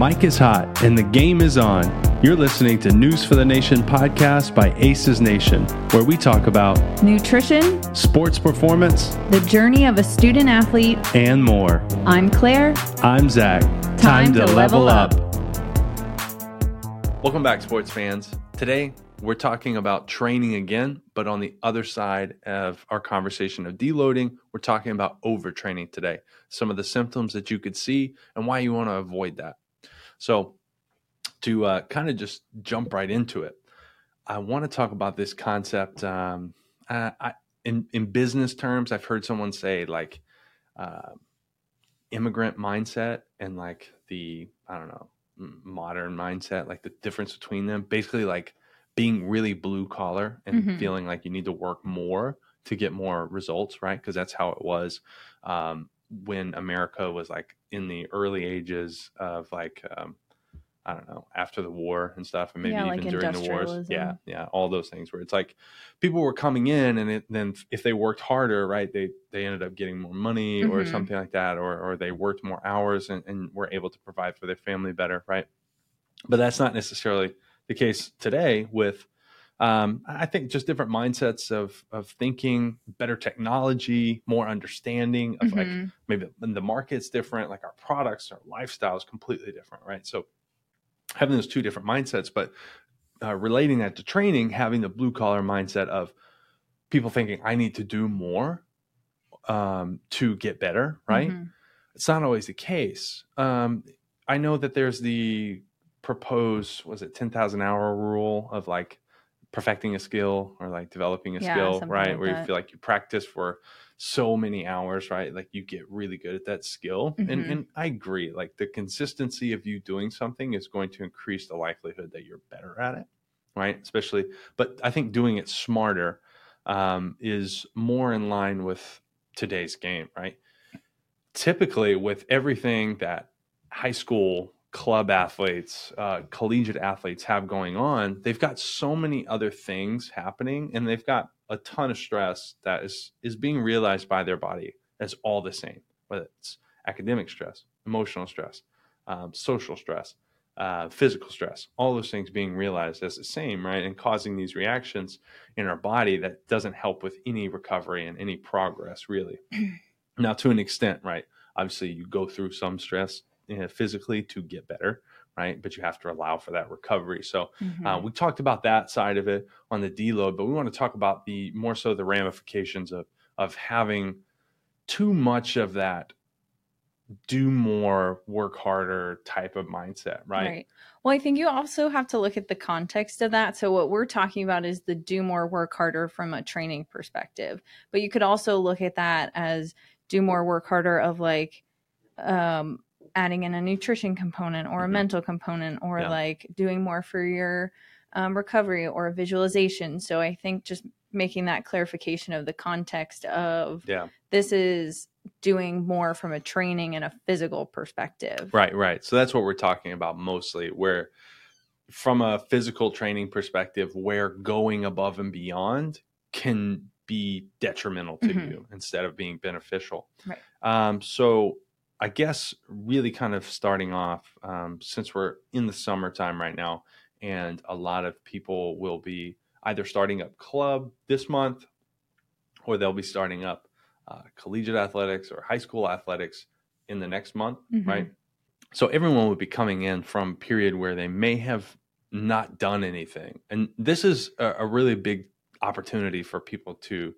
mic is hot and the game is on. You're listening to News for the Nation podcast by Aces Nation, where we talk about nutrition, sports performance, the journey of a student athlete, and more. I'm Claire. I'm Zack. Time, to, level up. Welcome back, sports fans. Today, we're talking about training again, but on the other side of our conversation of deloading, we're talking about overtraining today. Some of the symptoms that you could see and why you want to avoid that. So, to uh, kind of just jump right into it, I want to talk about this concept. Um, uh, I, in in business terms, I've heard someone say like uh, immigrant mindset and like the I don't know modern mindset, like the difference between them. Basically, like being really blue collar and mm-hmm. feeling like you need to work more to get more results, right? Because that's how it was um, when America was like in the early ages of like um, I don't know after the war and stuff, and maybe yeah, even like during the wars. Yeah, yeah, all those things where it's like people were coming in, and it, then if they worked harder, right, they they ended up getting more money mm-hmm. or something like that, or or they worked more hours and, and were able to provide for their family better, right? But that's not necessarily the case today with um, I think just different mindsets of of thinking, better technology, more understanding of mm-hmm. like maybe the market's different, like our products, our lifestyle is completely different, right? So having those two different mindsets, but uh, relating that to training, having the blue collar mindset of people thinking I need to do more um, to get better, right? Mm-hmm. It's not always the case. Um, I know that there's the proposed was it 10,000 hour rule of like perfecting a skill or like developing a yeah, skill, right? Like Where that. you feel like you practice for so many hours, right? Like you get really good at that skill. Mm-hmm. And and I agree. Like the consistency of you doing something is going to increase the likelihood that you're better at it, right? Especially, but I think doing it smarter um, is more in line with today's game, right? Typically, with everything that high school club athletes, uh, collegiate athletes have going on, they've got so many other things happening, and they've got a ton of stress that is is being realized by their body as all the same, whether it's academic stress, emotional stress, um, social stress, uh, physical stress, all those things being realized as the same, right, and causing these reactions in our body that doesn't help with any recovery and any progress, really. now, to an extent, right, obviously you go through some stress uh, physically to get better right? But you have to allow for that recovery. So uh, mm-hmm. uh, we talked about that side of it on the deload but we want to talk about the more so the ramifications of of having too much of that do more work harder type of mindset right? Right. Well i think you also have to look at the context of that. So what we're talking about is the do more work harder from a training perspective. But you could also look at that as do more work harder of like um adding in a nutrition component or a mm-hmm. mental component or yeah. like doing more for your um, recovery or visualization. So I think just making that clarification of the context of yeah. this is doing more from a training and a physical perspective. Right, right. So that's what we're talking about mostly, where from a physical training perspective, where going above and beyond can be detrimental to mm-hmm. you instead of being beneficial. Right. Um, so I guess really kind of starting off, um, since we're in the summertime right now, and a lot of people will be either starting up club this month or they'll be starting up uh, collegiate athletics or high school athletics in the next month, mm-hmm. right? So everyone would be coming in from a period where they may have not done anything. And this is a, a really big opportunity for people to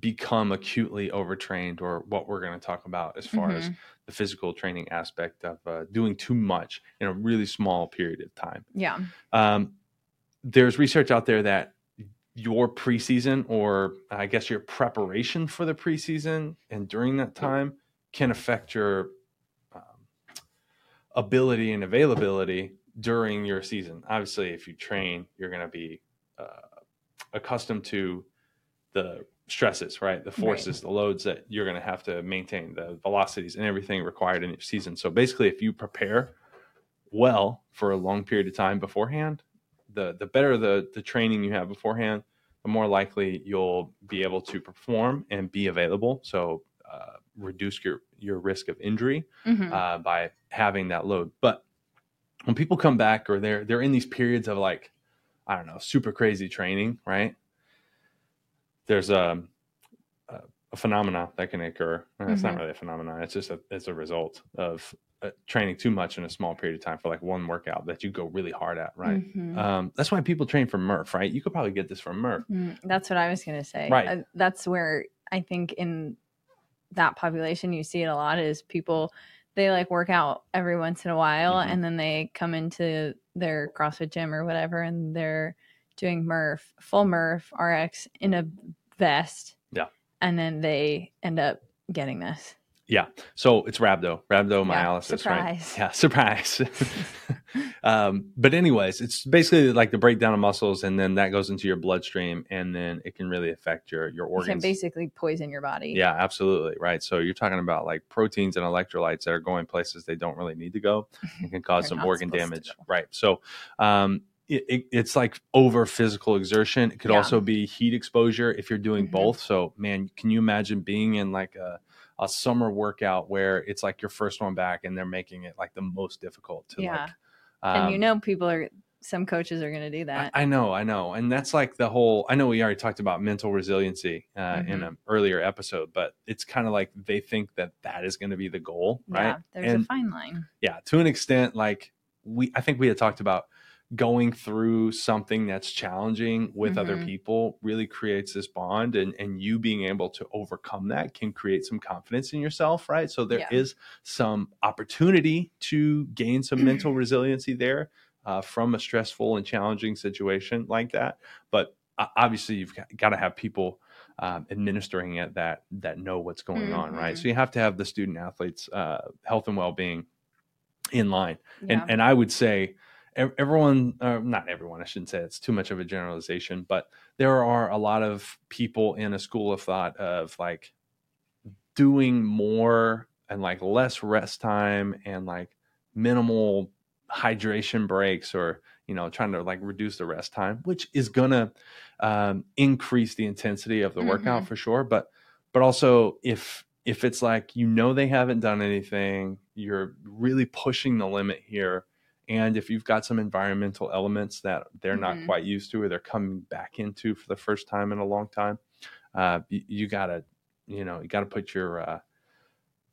become acutely overtrained or what we're going to talk about as far mm-hmm. as the physical training aspect of uh, doing too much in a really small period of time. Yeah. Um, there's research out there that your preseason or I guess your preparation for the preseason and during that time can affect your um, ability and availability during your season. Obviously, if you train, you're going to be uh, accustomed to the stresses, right? The forces, right. the loads that you're going to have to maintain, the velocities and everything required in your season. So basically, if you prepare well for a long period of time beforehand, the the better the the training you have beforehand, the more likely you'll be able to perform and be available. So uh, reduce your your risk of injury mm-hmm. uh, by having that load. But when people come back or they're they're in these periods of like I don't know, super crazy training, right? There's a a, a phenomena that can occur. And it's Mhm. not really a phenomenon. It's just a it's a result of uh, training too much in a small period of time for like one workout that you go really hard at, right? Mhm. Um, that's why people train for Murph, right? You could probably get this from Murph. Mm, That's what I was going to say. Right. Uh, that's where I think in that population you see it a lot is people they like work out every once in a while Mhm. and then they come into their CrossFit gym or whatever and they're doing Murph, full Murph RX in a vest. Yeah. And then they end up getting this. Yeah. So it's rhabdo, rhabdomyolysis, surprise. right? Yeah, surprise. um, but anyways, it's basically like the breakdown of muscles, and then that goes into your bloodstream, and then it can really affect your your You can basically poison your body. Yeah, absolutely. Right. So you're talking about like proteins and electrolytes that are going places they don't really need to go and can cause some organ damage. Right. So um, it, it, it's like over physical exertion. It could Yeah. also be heat exposure if you're doing Mhm. both. So, man, can you imagine being in like a, a summer workout where it's like your first one back and they're making it like the most difficult to Yeah. like. and you um, know people are some coaches are going to do that. I, I know, I know, and that's like the whole. I know we already talked about mental resiliency uh, in Mhm. an earlier episode, but it's kind of like they think that that is going to be the goal, right? Yeah, there's a fine line. yeah, to an extent, like we, I think we had talked about going through something that's challenging with other Mhm. people really creates this bond and and you being able to overcome that can create some confidence in yourself right so there is Yeah. some opportunity to gain some mental resiliency there uh, from a stressful and challenging situation like that but uh, obviously you've got, to have people um, administering it that that know what's going on right Mhm. so you have to have the student athletes uh, health and well-being in line Yeah. and and I would say everyone, uh, not everyone, I shouldn't say it's too much of a generalization, but there are a lot of people in a school of thought of like doing more and like less rest time and like minimal hydration breaks or you know trying to like reduce the rest time which is gonna um, increase the intensity of the workout Mhm. for sure but but also if if it's like you know they haven't done anything you're really pushing the limit here and if you've got some environmental elements that they're not Mhm. quite used to or they're coming back into for the first time in a long time uh, you, you gotta you know you gotta put your uh,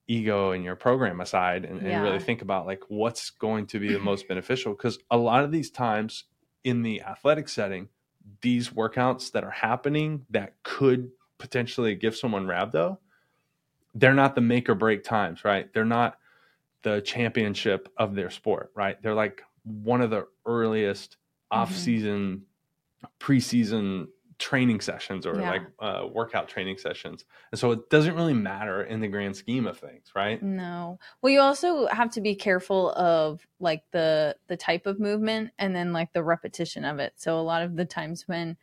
ego and your program aside and, and really think about like what's going to be the most beneficial. Because a lot of these times in the athletic setting these workouts that are happening that could potentially give someone rhabdo they're not the make or break times right? They're not the championship of their sport right they're like one of the earliest Mhm. off-season preseason training sessions or Yeah. like uh, workout training sessions and so it doesn't really matter in the grand scheme of things right No. Well, you also have to be careful of like the the type of movement and then like the repetition of it. So a lot of the times when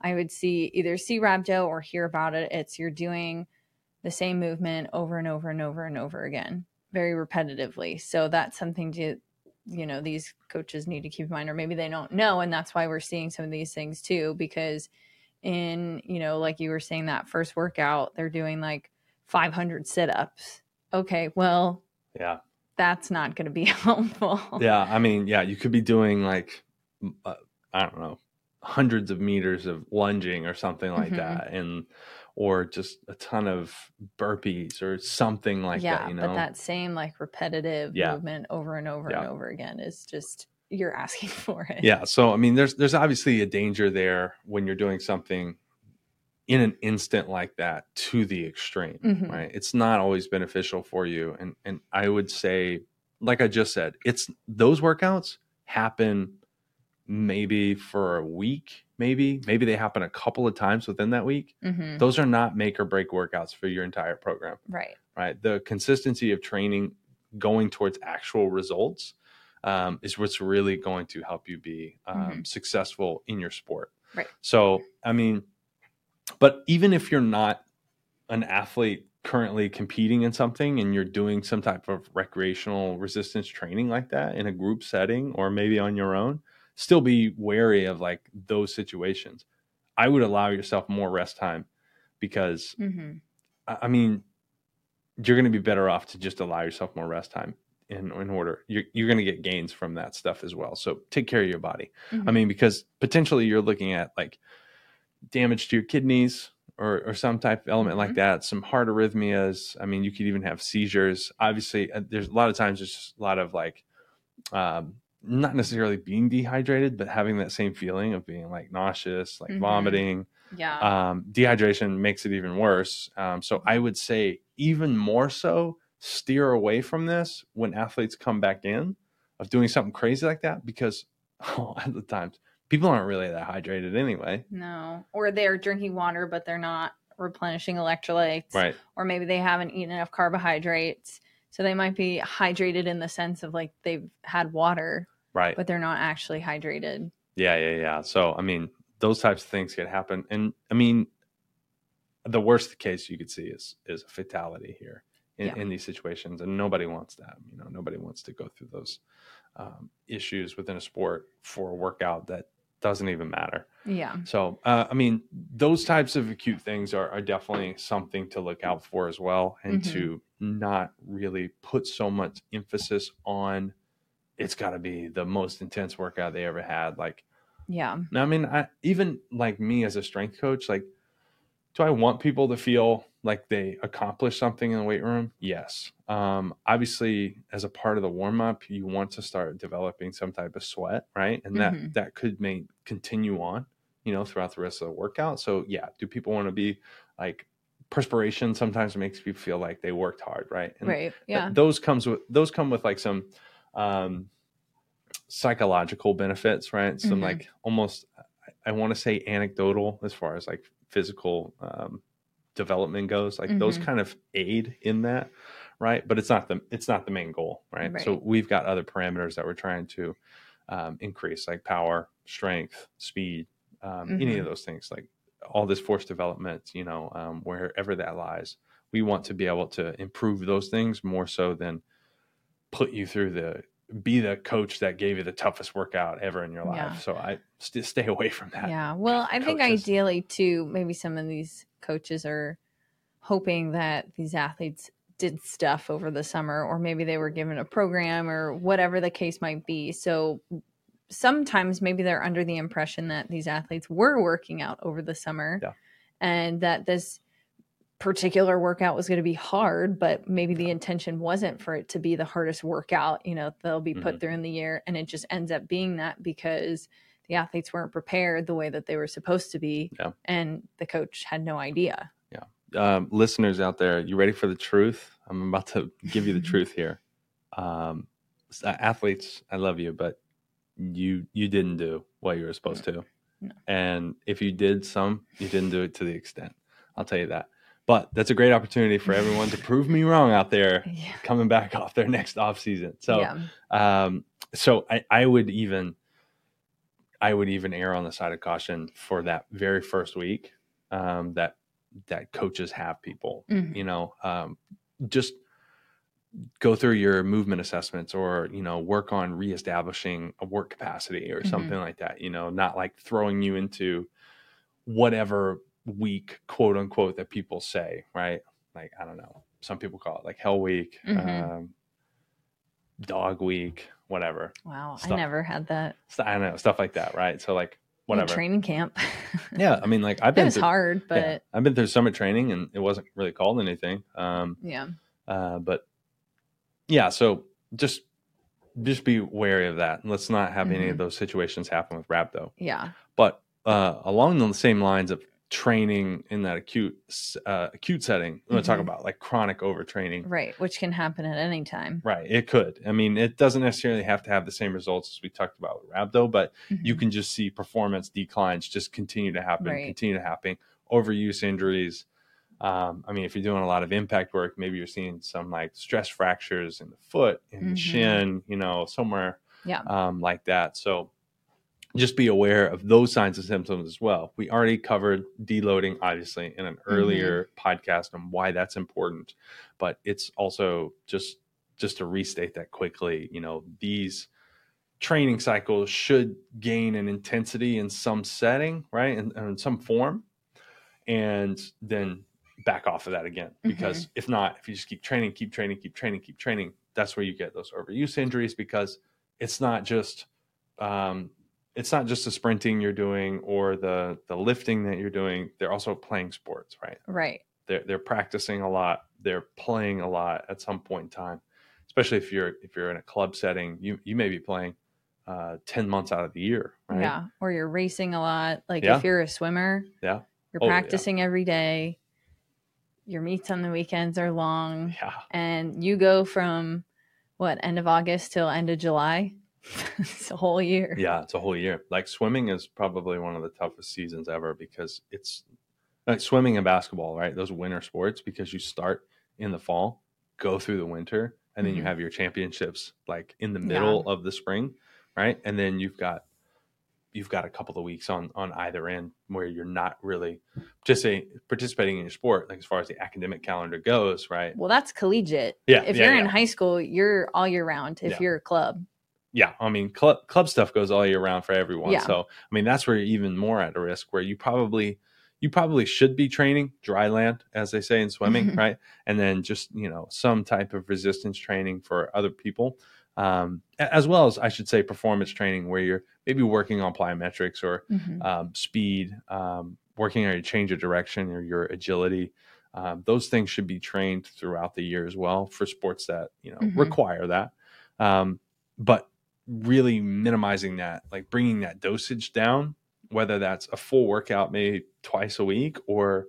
I would see either see rhabdo or hear about it, it's you're doing the same movement over and over and over and over again, very repetitively. So that's something to you know these coaches need to keep in mind or maybe they don't know and that's why we're seeing some of these things too because in you know like you were saying that first workout they're doing like 500 sit-ups okay well yeah that's not going to be helpful yeah i mean yeah you could be doing like uh, i don't know hundreds of meters of lunging or something like Mhm. that and or just a ton of burpees or something like yeah that you know but that same like repetitive Yeah. movement over and over and over again is just you're asking for it yeah so i mean there's there's obviously a danger there when you're doing something in an instant like that to the extreme Mhm. right it's not always beneficial for you and and i would say like i just said it's those workouts happen maybe for a week maybe maybe they happen a couple of times within that week Mhm. those are not make or break workouts for your entire program right right the consistency of training going towards actual results um, is what's really going to help you be um, successful in your sport Right. so i mean but even if you're not an athlete currently competing in something and you're doing some type of recreational resistance training like that in a group setting or maybe on your own still be wary of like those situations i would allow yourself more rest time because hmm I I mean, you're going to be better off to just allow yourself more rest time. in, in order, you're, you're going to get gains from that stuff as well. So take care of your body. I Mhm. mean, because potentially you're looking at like damage to your kidneys or, or some type of element like Mhm. that, some heart arrhythmias. I mean, you could even have seizures. Obviously, uh, there's a lot of times there's just a lot of like, um, not necessarily being dehydrated, but having that same feeling of being like nauseous, like Mhm. vomiting. yeah. Um, dehydration makes it even worse. Um, so I would say even more so steer away from this when athletes come back in of doing something crazy like that because a lot of the times people aren't really that hydrated anyway. no. Or they're drinking water, but they're not replenishing electrolytes. Right. Or maybe they haven't eaten enough carbohydrates. So they might be hydrated in the sense of like they've had water, Right. but they're not actually hydrated. Yeah, yeah, yeah. So, I mean, those types of things can happen, and I mean, the worst case you could see is is a fatality here in, Yeah. in these situations, and nobody wants that. You know, nobody wants to go through those um, issues within a sport for a workout that doesn't even matter. Yeah. So, uh, I mean, those types of acute things are, are definitely something to look out for as well, and Mhm. to not really put so much emphasis on. It's got to be the most intense workout they ever had. Like, Yeah. now, I mean, I, even like me as a strength coach, like, do I want people to feel like they accomplished something in the weight room? Yes. Um, obviously, as a part of the warm up, you want to start developing some type of sweat, right? And that Mhm. that could may continue on, you know, throughout the rest of the workout. So, yeah, do people want to be like perspiration? Sometimes makes people feel like they worked hard, right? And right. th- Yeah. those comes with those come with like some um psychological benefits right some Mhm. like almost i, I want to say anecdotal as far as like physical um development goes like those Mhm. kind of aid in that right but it's not the it's not the main goal right, so we've got other parameters that we're trying to um, increase like power strength speed um, any Mhm. of those things like all this force development you know um, wherever that lies we want to be able to improve those things more so than put you through the be the coach that gave you the toughest workout ever in your life Yeah. so i st- stay away from that Yeah. Well, I think ideally too, maybe some of these coaches are hoping that these athletes did stuff over the summer, or maybe they were given a program or whatever the case might be. So sometimes maybe they're under the impression that these athletes were working out over the summer Yeah. and that this particular workout was going to be hard, but maybe the intention wasn't for it to be the hardest workout, you know, they'll be put Mhm. through in the year. And it just ends up being that because the athletes weren't prepared the way that they were supposed to be. Yeah. And the coach had no idea. um, listeners out there, you ready for the truth? I'm about to give you the truth here. Um, uh, athletes, I love you, but you you didn't do what you were supposed to, No. and if you did some, you didn't do it to the extent. I'll tell you that. But that's a great opportunity for everyone to prove me wrong out there, Yeah. coming back off their next off season. So, yeah. um, so I, I would even I would even err on the side of caution for that very first week um, that that coaches have people Mhm. you know um, just go through your movement assessments or you know work on reestablishing a work capacity or Mhm. something like that you know not like throwing you into whatever week quote unquote that people say right like i don't know some people call it like hell week Mhm. um, dog week whatever Wow. Stuff. I never had that. St- i don't know stuff like that right so like whatever training camp. yeah i mean like i've it been was through, hard, yeah, but i've been through summer training and it wasn't really called anything um yeah. Uh, but yeah, so just just be wary of that. Let's not have any of Mhm. those situations happen with rhabdo. Yeah. But uh, along the same lines of training in that acute uh, acute setting, I'm going to talk Mhm. about like chronic overtraining. Right. Which can happen at any time. Right, it could. I mean, it doesn't necessarily have to have the same results as we talked about with rhabdo, but you Mhm. can just see performance declines just continue to happen, Right. continue to happen, overuse injuries. Um, I mean, if you're doing a lot of impact work, maybe you're seeing some like stress fractures in the foot, in the Mhm. shin, you know, somewhere Yeah. um, like that. So just be aware of those signs and symptoms as well. We already covered deloading, obviously, in an earlier podcast on why that's important, but it's also just just to restate that quickly. You know, these training cycles should gain an intensity in some setting, right, in, in some form, and then back off of that again. Because if not, if you just keep training, keep training, keep training, keep training, that's where you get those overuse injuries because it's not just um, it's not just the sprinting you're doing or the the lifting that you're doing. They're also playing sports, right? Right. They're they're practicing a lot. They're playing a lot at some point in time. Especially if you're if you're in a club setting, you you may be playing uh, 10 months out of the year, right? Yeah. Or you're racing a lot. Like Yeah. if you're a swimmer, Yeah. you're Oh, yeah. practicing every day. Your meets on the weekends are long. Yeah. And you go from what, end of August till end of July? it's a whole year. Yeah, it's a whole year. Like swimming is probably one of the toughest seasons ever because it's like swimming and basketball, right? Those winter sports because you start in the fall, go through the winter, and then you Mhm. have your championships like in the Yeah. middle of the spring, right? And then you've got you've got a couple of weeks on on either end where you're not really participating participating in your sport, like as far as the academic calendar goes, right? Well, that's collegiate. Yeah, If yeah, you're yeah. in high school, you're all year round if Yeah. you're a club. Yeah, I mean, club club stuff goes all year round for everyone. Yeah. So, I mean, that's where you're even more at a risk where you probably you probably should be training dry land, as they say in swimming, right? And then just you know some type of resistance training for other people, um, as well as I should say performance training where you're maybe working on plyometrics or Mhm. um, speed, um, working on your change of direction or your agility. Um, those things should be trained throughout the year as well for sports that you know Mhm. require that. Um, but really minimizing that, like bringing that dosage down, whether that's a full workout maybe twice a week or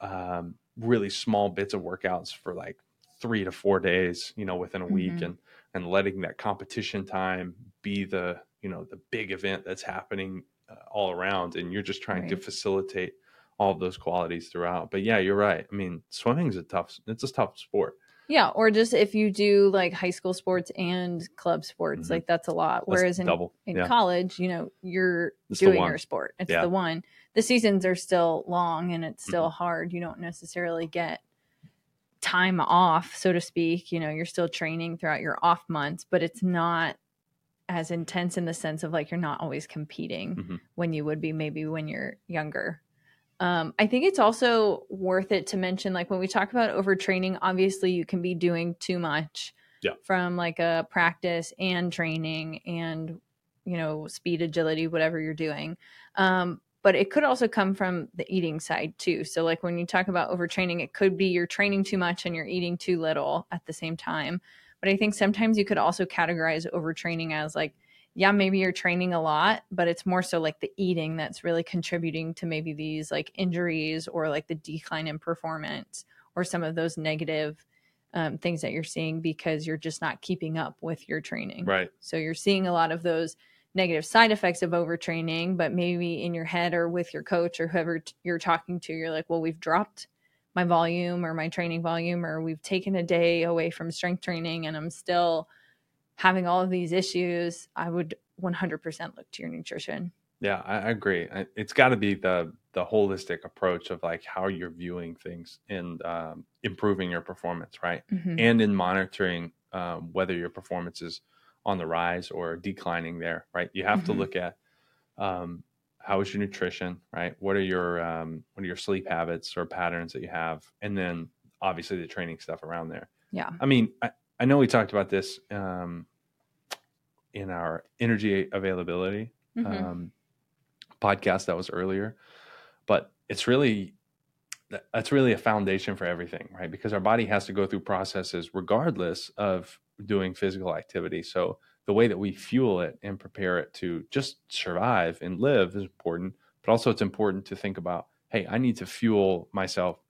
um, really small bits of workouts for like three to four days, you know, within a week, Mhm. and and letting that competition time be the you know the big event that's happening uh, all around, and you're just trying to facilitate all of those qualities throughout. But yeah, you're right. I mean, swimming's a tough. It's a tough sport. Yeah, or just if you do like high school sports and club sports, Mhm. like that's a lot. That's Whereas in, double. in yeah. college, you know, you're It's doing your sport. It's Yeah. the one. The seasons are still long and it's still Mm-hmm. hard. You don't necessarily get time off, so to speak. You know, you're still training throughout your off months, but it's not as intense in the sense of like you're not always competing Mhm. when you would be maybe when you're younger. Um, I think it's also worth it to mention, like when we talk about overtraining, obviously you can be doing too much Yeah. from like a practice and training and you know speed, agility, whatever you're doing. Um, but it could also come from the eating side too. So like when you talk about overtraining, it could be you're training too much and you're eating too little at the same time. But I think sometimes you could also categorize overtraining as like yeah, maybe you're training a lot, but it's more so like the eating that's really contributing to maybe these like injuries or like the decline in performance or some of those negative um, things that you're seeing because you're just not keeping up with your training. Right. So you're seeing a lot of those negative side effects of overtraining, but maybe in your head or with your coach or whoever t- you're talking to, you're like, well, we've dropped my volume or my training volume, or we've taken a day away from strength training and I'm still having all of these issues. I would 100% look to your nutrition. Yeah, I, agree. It's got to be the the holistic approach of like how you're viewing things and um, improving your performance, right? Mhm. And in monitoring um, whether your performance is on the rise or declining there, right? You have to Mhm. look at um, how is your nutrition, right? What are your um, what are your sleep habits or patterns that you have, and then obviously the training stuff around there. Yeah. I mean, I, I know we talked about this um, in our energy availability Mhm. um, podcast that was earlier, but it's really that's really a foundation for everything, right? Because our body has to go through processes regardless of doing physical activity. So the way that we fuel it and prepare it to just survive and live is important, but also it's important to think about, hey, I need to fuel myself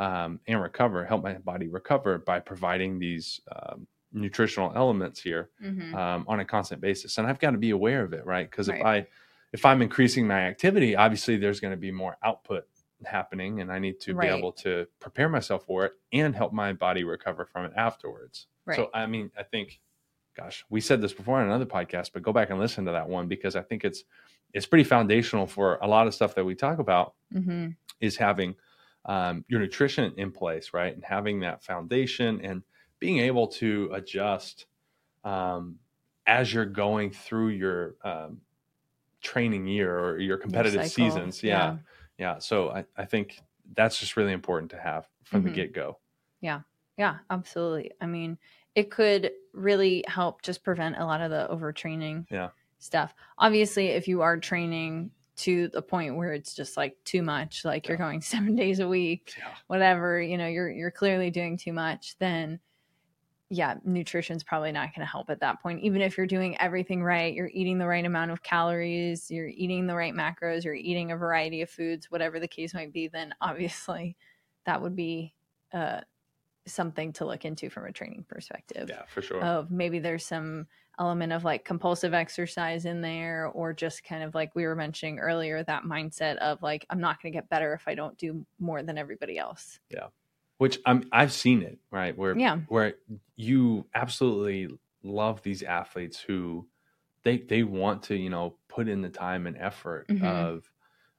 um, and recover, help my body recover by providing these um, nutritional elements here Mhm. um, on a constant basis and i've got to be aware of it right because if i if i'm increasing my activity obviously there's going to be more output happening and i need to Right. be able to prepare myself for it and help my body recover from it afterwards Right. so i mean i think gosh we said this before on another podcast but go back and listen to that one because i think it's it's pretty foundational for a lot of stuff that we talk about Mhm. is having um, your nutrition in place, right? And having that foundation and being able to adjust um, as you're going through your um, training year or your competitive cycle, seasons. Yeah. yeah. So I, I think that's just really important to have from the Mhm. get go. Yeah. Yeah, absolutely. I mean, it could really help just prevent a lot of the overtraining Yeah. stuff. Obviously, if you are training to the point where it's just like too much, like you're Yeah. going seven days a week, Yeah. whatever, you know, you're you're clearly doing too much, then yeah, nutrition's probably not going to help at that point. Even if you're doing everything right, you're eating the right amount of calories, you're eating the right macros, you're eating a variety of foods, whatever the case might be, then obviously that would be uh, something to look into from a training perspective. Yeah, for sure. Of maybe there's some element of like compulsive exercise in there, or just kind of like we were mentioning earlier, that mindset of like, I'm not going to get better if I don't do more than everybody else. Yeah. Which I'm I've seen it, right? Where Yeah. where you absolutely love these athletes who they they want to, you know, put in the time and effort Mhm. of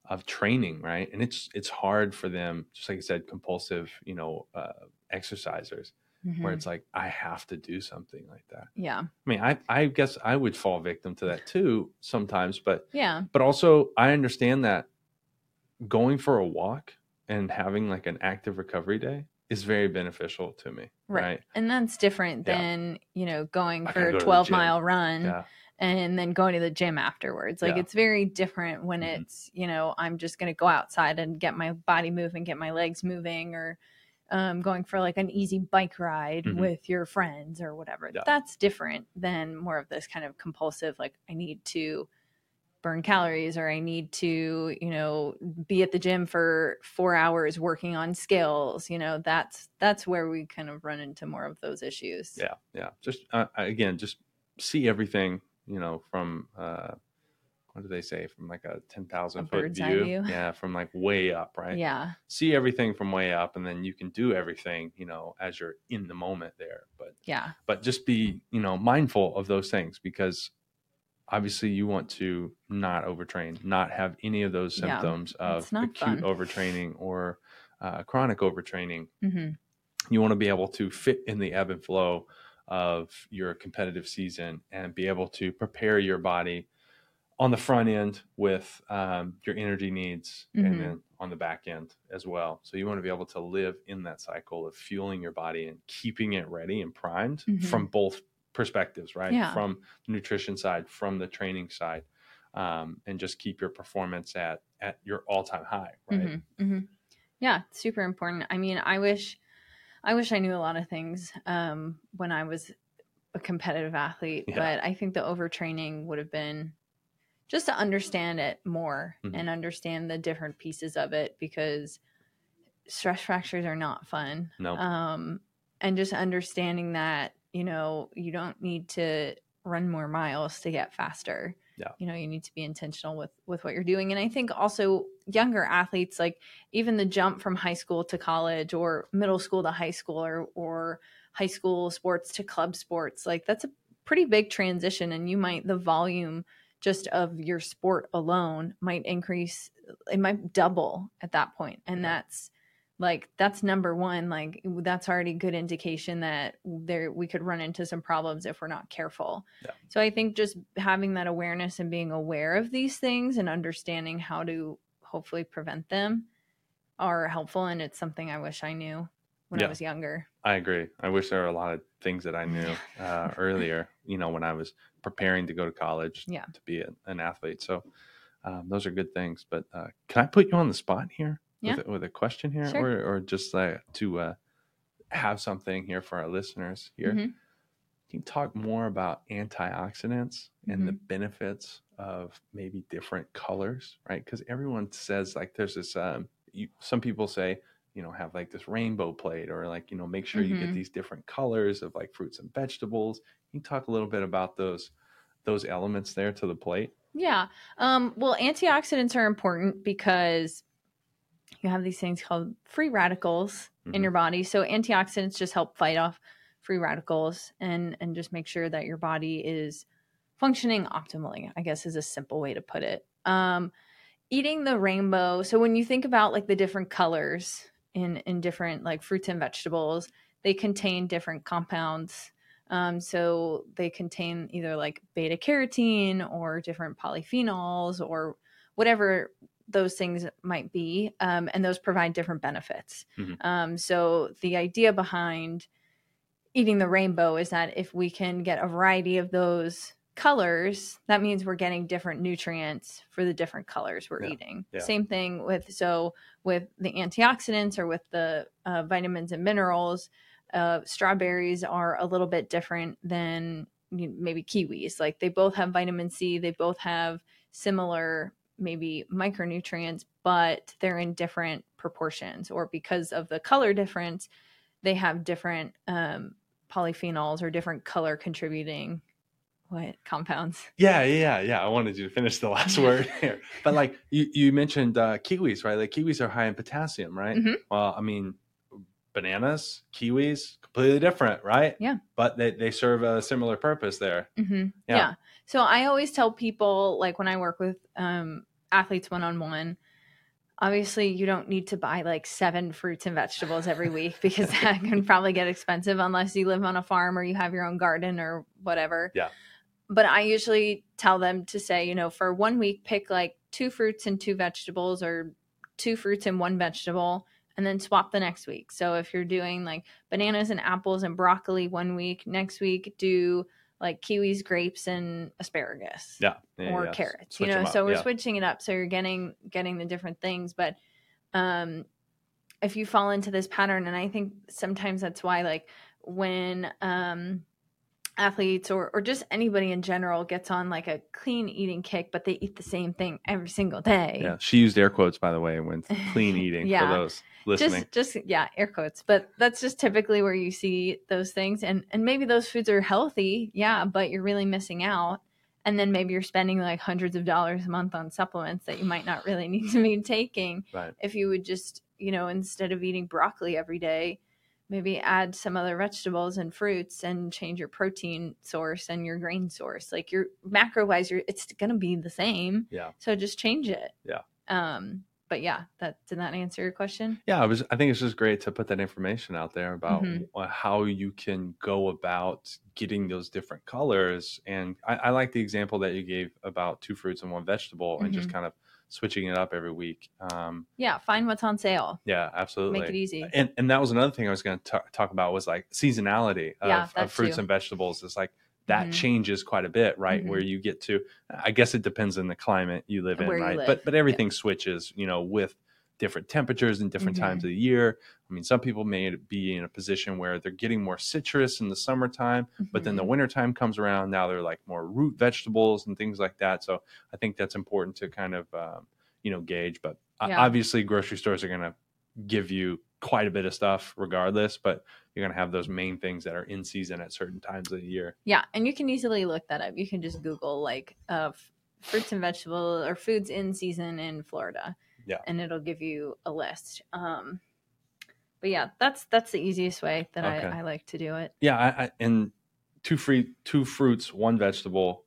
of training, right? And it's it's hard for them, just like I said, compulsive, you know, uh, exercisers, where Mhm. it's like I have to do something like that. Yeah. I mean, I I guess I would fall victim to that too sometimes, but Yeah. but also I understand that going for a walk and having like an active recovery day is very beneficial to me. Right. Right. And that's different Yeah. than, you know, going for a go 12 mile run Yeah. and then going to the gym afterwards. Like Yeah. it's very different when Mhm. it's, you know, I'm just going to go outside and get my body moving, get my legs moving or um, going for like an easy bike ride Mhm. with your friends or whatever. Yeah. That's different than more of this kind of compulsive, like I need to burn calories or I need to, you know, be at the gym for four hours working on skills. You know, that's that's where we kind of run into more of those issues. Yeah. Yeah. Just uh, again, just see everything, you know, from uh what do they say? From like a ten thousand A foot bird's view. view. Yeah, from like way up, right? Yeah. See everything from way up, and then you can do everything, you know, as you're in the moment there. But Yeah. but just be you know mindful of those things because obviously you want to not overtrain not have any of those Yeah, symptoms of acute fun. overtraining or uh, chronic overtraining hmm you want to be able to fit in the ebb and flow of your competitive season and be able to prepare your body on the front end with um, your energy needs Mhm. and then on the back end as well. So you want to be able to live in that cycle of fueling your body and keeping it ready and primed Mhm. from both perspectives, right? Yeah. From the nutrition side, from the training side, um, and just keep your performance at at your all time high, right? hmm hmm Yeah, super important. I mean, I wish, I wish I knew a lot of things um, when I was a competitive athlete, Yeah. but I think the overtraining would have been just to understand it more Mhm. and understand the different pieces of it because stress fractures are not fun. No. Um, and just understanding that you know you don't need to run more miles to get faster Yeah. you know you need to be intentional with with what you're doing and i think also younger athletes like even the jump from high school to college or middle school to high school or or high school sports to club sports like that's a pretty big transition and you might the volume just of your sport alone might increase it might double at that point and that's like that's number one like that's already good indication that there we could run into some problems if we're not careful Yeah. so i think just having that awareness and being aware of these things and understanding how to hopefully prevent them are helpful and it's something i wish i knew when Yeah. i was younger I agree. I wish there were a lot of things that I knew uh, earlier, you know, when I was preparing to go to college Yeah. to be a, an athlete. So um, those are good things. But uh, can I put you on the spot here Yeah. with, with a question here Sure. or, or just uh, to uh, have something here for our listeners here? Mhm. Can you talk more about antioxidants and the Mm-hmm. benefits of maybe different colors, right? Because everyone says like there's this. Um, you, some people say you know have like this rainbow plate or like you know make sure you get Mhm. these different colors of like fruits and vegetables. Can you talk a little bit about those those elements there to the plate? Yeah. Um, well, antioxidants are important because you have these things called free radicals in Mhm. your body. So antioxidants just help fight off free radicals and and just make sure that your body is functioning optimally. I guess is a simple way to put it. Um, eating the rainbow. So when you think about like the different colors in in different like fruits and vegetables, they contain different compounds. Um, so they contain either like beta carotene or different polyphenols or whatever those things might be. Um, and those provide different benefits. Mhm. Um, so the idea behind eating the rainbow is that if we can get a variety of those colors, that means we're getting different nutrients for the different colors we're Yeah. eating. Yeah. Same thing with so with the antioxidants or with the uh, vitamins and minerals. Uh, strawberries are a little bit different than you know, maybe kiwis. Like they both have vitamin C, they both have similar maybe micronutrients, but they're in different proportions. Or because of the color difference, they have different um, polyphenols or different color contributing what compounds. Yeah, yeah, yeah. I wanted you to finish the last word here, but like you, you mentioned uh, kiwis, right? Like kiwis are high in potassium, right? Mhm. Well, I mean, bananas, kiwis, completely different, right? Yeah. But they, they serve a similar purpose there. hmm Yeah. Yeah. So I always tell people, like when I work with um, athletes one on one, obviously you don't need to buy like seven fruits and vegetables every week because that can probably get expensive unless you live on a farm or you have your own garden or whatever. Yeah. But I usually tell them to say, you know, for one week, pick like two fruits and two vegetables or two fruits and one vegetable and then swap the next week. So if you're doing like bananas and apples and broccoli one week, next week do like kiwis, grapes, and asparagus Yeah. yeah, or yeah. carrots. Switch you know, so we're yeah. switching it up. So you're getting getting the different things. But um if you fall into this pattern, and I think sometimes that's why like when um athletes or or just anybody in general gets on like a clean eating kick, but they eat the same thing every single day. Yeah. She used air quotes, by the way, when clean eating Yeah. for those listening. just just yeah air quotes but that's just typically where you see those things and and maybe those foods are healthy yeah but you're really missing out and then maybe you're spending like hundreds of dollars a month on supplements that you might not really need to be taking right. if you would just you know instead of eating broccoli every day maybe add some other vegetables and fruits and change your protein source and your grain source like your macro wise you're it's going to be the same Yeah. so just change it Yeah. um but yeah that did that answer your question Yeah, I was. I think it's just great to put that information out there about Mhm. how you can go about getting those different colors. And I, I like the example that you gave about two fruits and one vegetable, and just Mm-hmm. kind of switching it up every week. Um, Yeah, find what's on sale. yeah, absolutely. Make it easy. And and that was another thing I was going to talk about was like seasonality of, Yeah, of fruits too. and vegetables. It's like that Mhm. changes quite a bit, right? Mhm. Where you get to, I guess it depends on the climate you live in, Where right? live, But but everything switches, you know, with different temperatures and different Mhm. times of the year. I mean, some people may be in a position where they're getting more citrus in the summertime, but then the Mhm. wintertime comes around. Now they're like more root vegetables and things like that. So I think that's important to kind of, um, you know, gauge. But Yeah. obviously, grocery stores are going to give you quite a bit of stuff regardless, but you're going to have those main things that are in season at certain times of the year. yeah, and you can easily look that up. You can just Google like uh, fruits and vegetables or foods in season in Florida. Yeah. and it'll give you a list. Um, but yeah, that's that's the easiest way that Okay. I, I like to do it. Yeah. I, I, and two free, two fruits, one vegetable.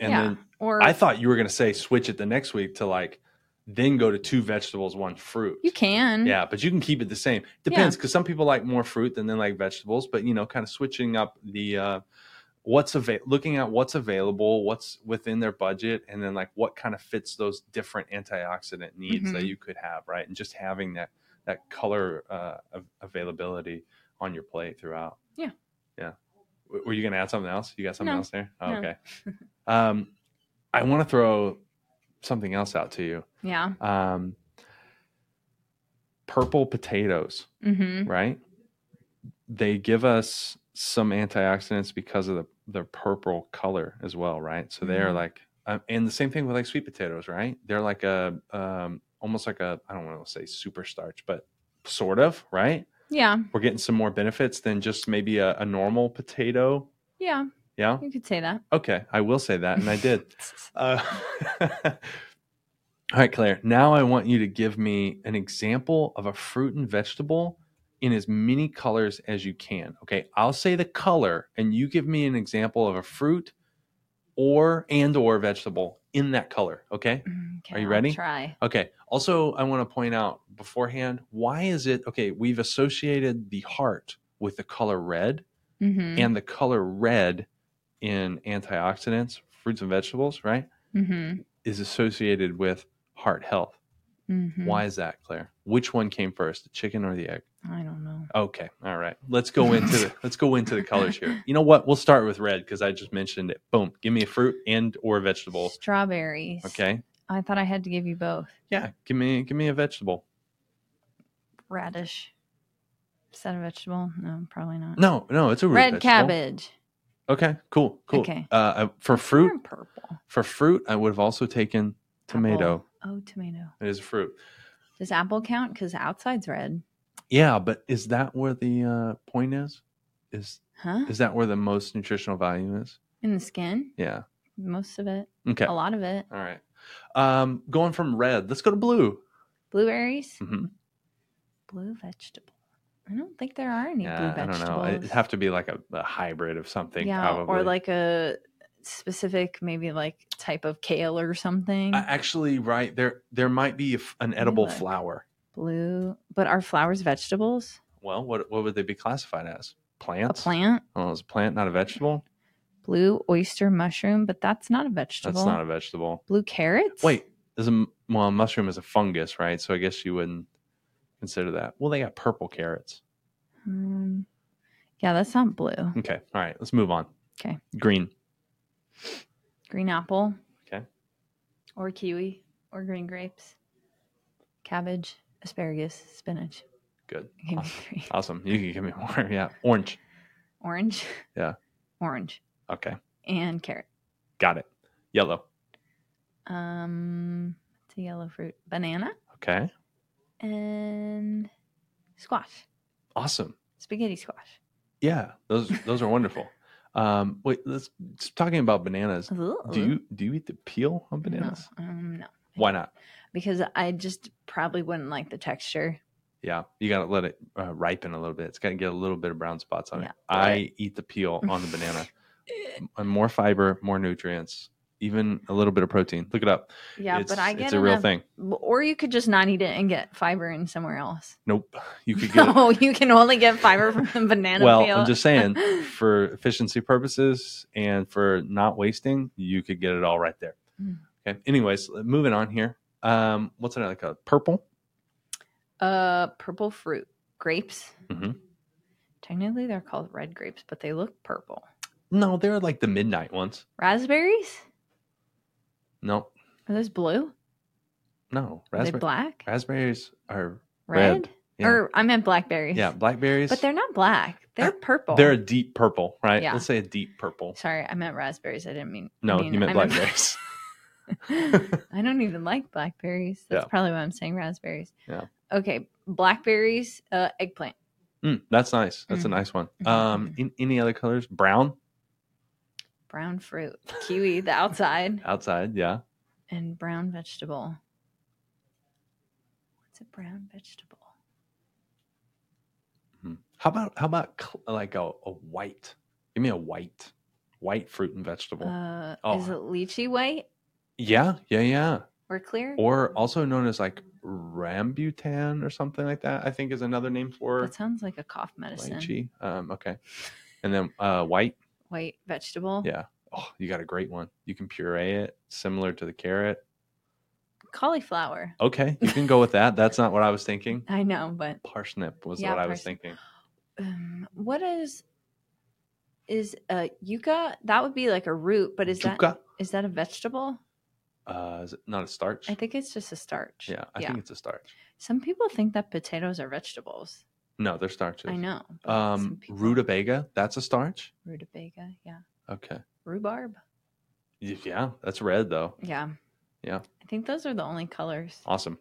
And Yeah. then Or I thought you were going to say switch it the next week to like, then go to two vegetables, one fruit. you can. Yeah, but you can keep it the same. Depends because some people like more fruit than they like vegetables. But you know, kind of switching up the uh, what's available, looking at what's available, what's within their budget, and then like what kind of fits those different antioxidant needs that Mhm. you could have, right? And just having that that color uh, av- availability on your plate throughout. Yeah. yeah. W- Were you going to add something else? You got something No. else there? Oh, No. Okay. um, I want to throw something else out to you. Yeah. Um, purple potatoes, Mm-hmm. right? They give us some antioxidants because of the, the purple color as well, right? So they're Mhm. like, um, and the same thing with like sweet potatoes, right? They're like a, um, almost like a, I don't want to say super starch, but sort of, right? Yeah. We're getting some more benefits than just maybe a, a normal potato. Yeah. Yeah. You could say that. Okay. I will say that. And I did. Uh, all right, Claire. Now I want you to give me an example of a fruit and vegetable in as many colors as you can. Okay, I'll say the color, and you give me an example of a fruit or and or vegetable in that color. Okay. Okay, Are you I'll ready? Try. Okay. Also, I want to point out beforehand why is it okay? We've associated the heart with the color red, Mm-hmm. and the color red in antioxidants, fruits and vegetables, right? mm-hmm. is associated with heart health. Mhm. Why is that, Claire? Which one came first, the chicken or the egg? I don't know. Okay, all right. Let's go into the let's go into the colors here. You know what? We'll start with red because I just mentioned it. Boom. Give me a fruit and or a vegetable. Strawberries. Okay. I thought I had to give you both. Yeah. Give me give me a vegetable. Radish. Is that a vegetable? No, probably not. No, no, it's a Red vegetable. cabbage. Okay, cool, cool. Okay. Uh, uh, for fruit, purple. for fruit, I would have also taken tomato. Apple. Oh, tomato. It is a fruit. Does apple count? Because outside's red. Yeah, but is that where the uh, point is? Is Huh? is that where the most nutritional value is? In the skin? Yeah. Most of it. Okay. A lot of it. All right. Um, going from red, let's go to blue. Blueberries? Mhm. Blue vegetable. I don't think there are any Yeah, blue I don't vegetables. know. It'd have to be like a, a hybrid of something. yeah, probably. or like a specific, maybe like type of kale or something. Uh, actually, right there, there might be an edible flower. Blue. But are flowers vegetables? Well, what what would they be classified as? Plants. A plant? Oh, is a plant not a vegetable? Blue oyster mushroom, but that's not a vegetable. That's not a vegetable. blue carrots. Wait, is a well, a mushroom is a fungus, right? So I guess you wouldn't consider that. Well, they got purple carrots. Um, yeah, that's not blue. Okay, all right, let's move on. Okay. green. Green apple. Okay. Or kiwi or green grapes. Cabbage, asparagus, spinach. Good, awesome. awesome. You can give me more. Yeah, orange. Orange. Yeah. Orange Okay, and carrot. got it. Yellow. Um, it's a yellow fruit. Banana Okay, and squash. awesome. Spaghetti squash. Yeah, those those are wonderful. Um, wait, let's talking about bananas. Do you do you eat the peel on bananas? No, um, no, Why not? Because I just probably wouldn't like the texture. Yeah, you got to let it uh, ripen a little bit. It's got to get a little bit of brown spots on Yeah, it. I eat the peel on the banana. More fiber, more nutrients, even a little bit of protein. Look it up. Yeah, it's, but I get it's a real enough- thing. Or you could just not eat it and get fiber in somewhere else. Nope, you could get. No, you can only get fiber from the banana well, peel. I'm just saying, for efficiency purposes and for not wasting, you could get it all right there. Mm. Okay. Anyways, moving on here. Um, what's it like a purple? uh, purple fruit grapes. Mhm. Technically, they're called red grapes, but they look purple. No, they're like the midnight ones. Raspberries? No, Are those blue? no, Are raspberry, black? raspberries are Red? red. Yeah. Or I meant blackberries. yeah, blackberries. But they're not black. They're purple. They're a deep purple, right? Yeah. Let's say a deep purple. Sorry, I meant raspberries. I didn't mean. I No, mean, you meant I blackberries. I don't even like blackberries. That's Yeah. probably why I'm saying raspberries. Yeah. Okay, blackberries, uh, eggplant. Mm, that's nice. That's a Mhm. nice one. Mhm. Um, in, any other colors? Brown brown fruit, kiwi, the outside, outside. Yeah. and brown vegetable. What's a brown vegetable? Mhm. How about how about like a, a white? Give me a white, white fruit and vegetable. Uh, Oh. Is it lychee white yeah, yeah, yeah. or clear? Or also known as like rambutan or something like that. I think is another name for that sounds like a cough medicine. lychee. Um, okay. And then uh, white. White vegetable. Yeah. Oh, you got a great one. You can puree it, similar to the carrot. Cauliflower. Okay, you can go with that. That's not what I was thinking. I know, but Parsnip was Yeah, what I was thinking. um, what is is uh yucca? That would be like a root, but is that Yucca? is that a vegetable? Uh, is it not a starch? I think it's just a starch. yeah, I yeah. think it's a starch. Some people think that potatoes are vegetables. No, they're starches. I know. Um, rutabaga, that's a starch. rutabaga, yeah. Okay. Rhubarb. Yeah, that's red though. Yeah. Yeah. I think those are the only colors. Awesome.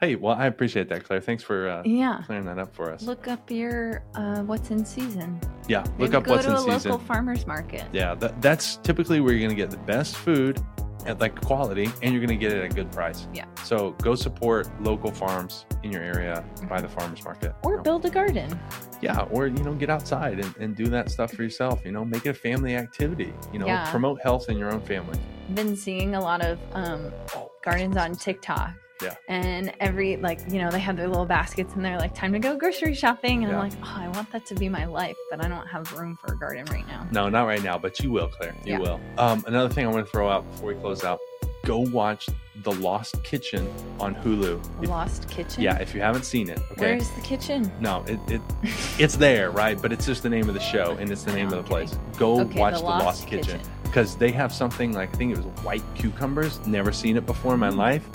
Hey, well, I appreciate that, Claire. Thanks for uh, Yeah. clearing that up for us. Look up your uh, what's in season. yeah, look Maybe up go what's to in a season. local farmers market. Yeah, that, that's typically where you're going to get the best food at like quality and you're going to get it at a good price. Yeah. So go support local farms in your area by the farmers market. Or you know? build a garden. yeah, or you know, get outside and, and do that stuff for yourself. You know, make it a family activity. You know, Yeah. promote health in your own family. Been seeing a lot of um, Oh, gardens on TikTok. Yeah. And every like, you know, they have their little baskets and they're like, time to go grocery shopping. And Yeah. I'm like, oh, I want that to be my life, but I don't have room for a garden right now. No, not right now, but you will, Claire. You Yeah. will. Um, another thing I want to throw out before we close out: go watch The Lost Kitchen on Hulu. If- Lost Kitchen. yeah, if you haven't seen it, okay. Where's the kitchen? No, it, it it's there, right? But it's just the name of the show and it's the name of the Okay. place. Go Okay, watch the The Lost Lost, Kitchen because they have something like I think it was white cucumbers. Never seen it before in my Mm. life.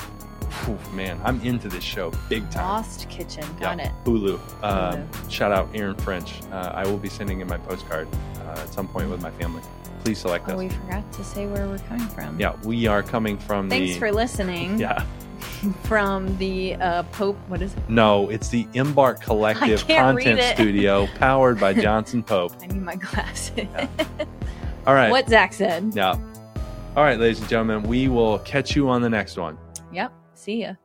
Phew, man, I'm into this show big time. Lost Kitchen. Got Yeah, it. Hulu. Um, Hulu. Shout out Erin French. Uh, I will be sending in my postcard uh, at some point with my family. Please select Oh, us. we forgot to say where we're coming from. yeah, we are coming from Thanks the. for listening. yeah, From the uh, Pope. What is it? no, it's the Embark Collective Content. Studio, powered by Johnson Pope. I need my glasses. All right. What Zack said. Yeah. All right, ladies and gentlemen, we will catch you on the next one. Yep. See ya.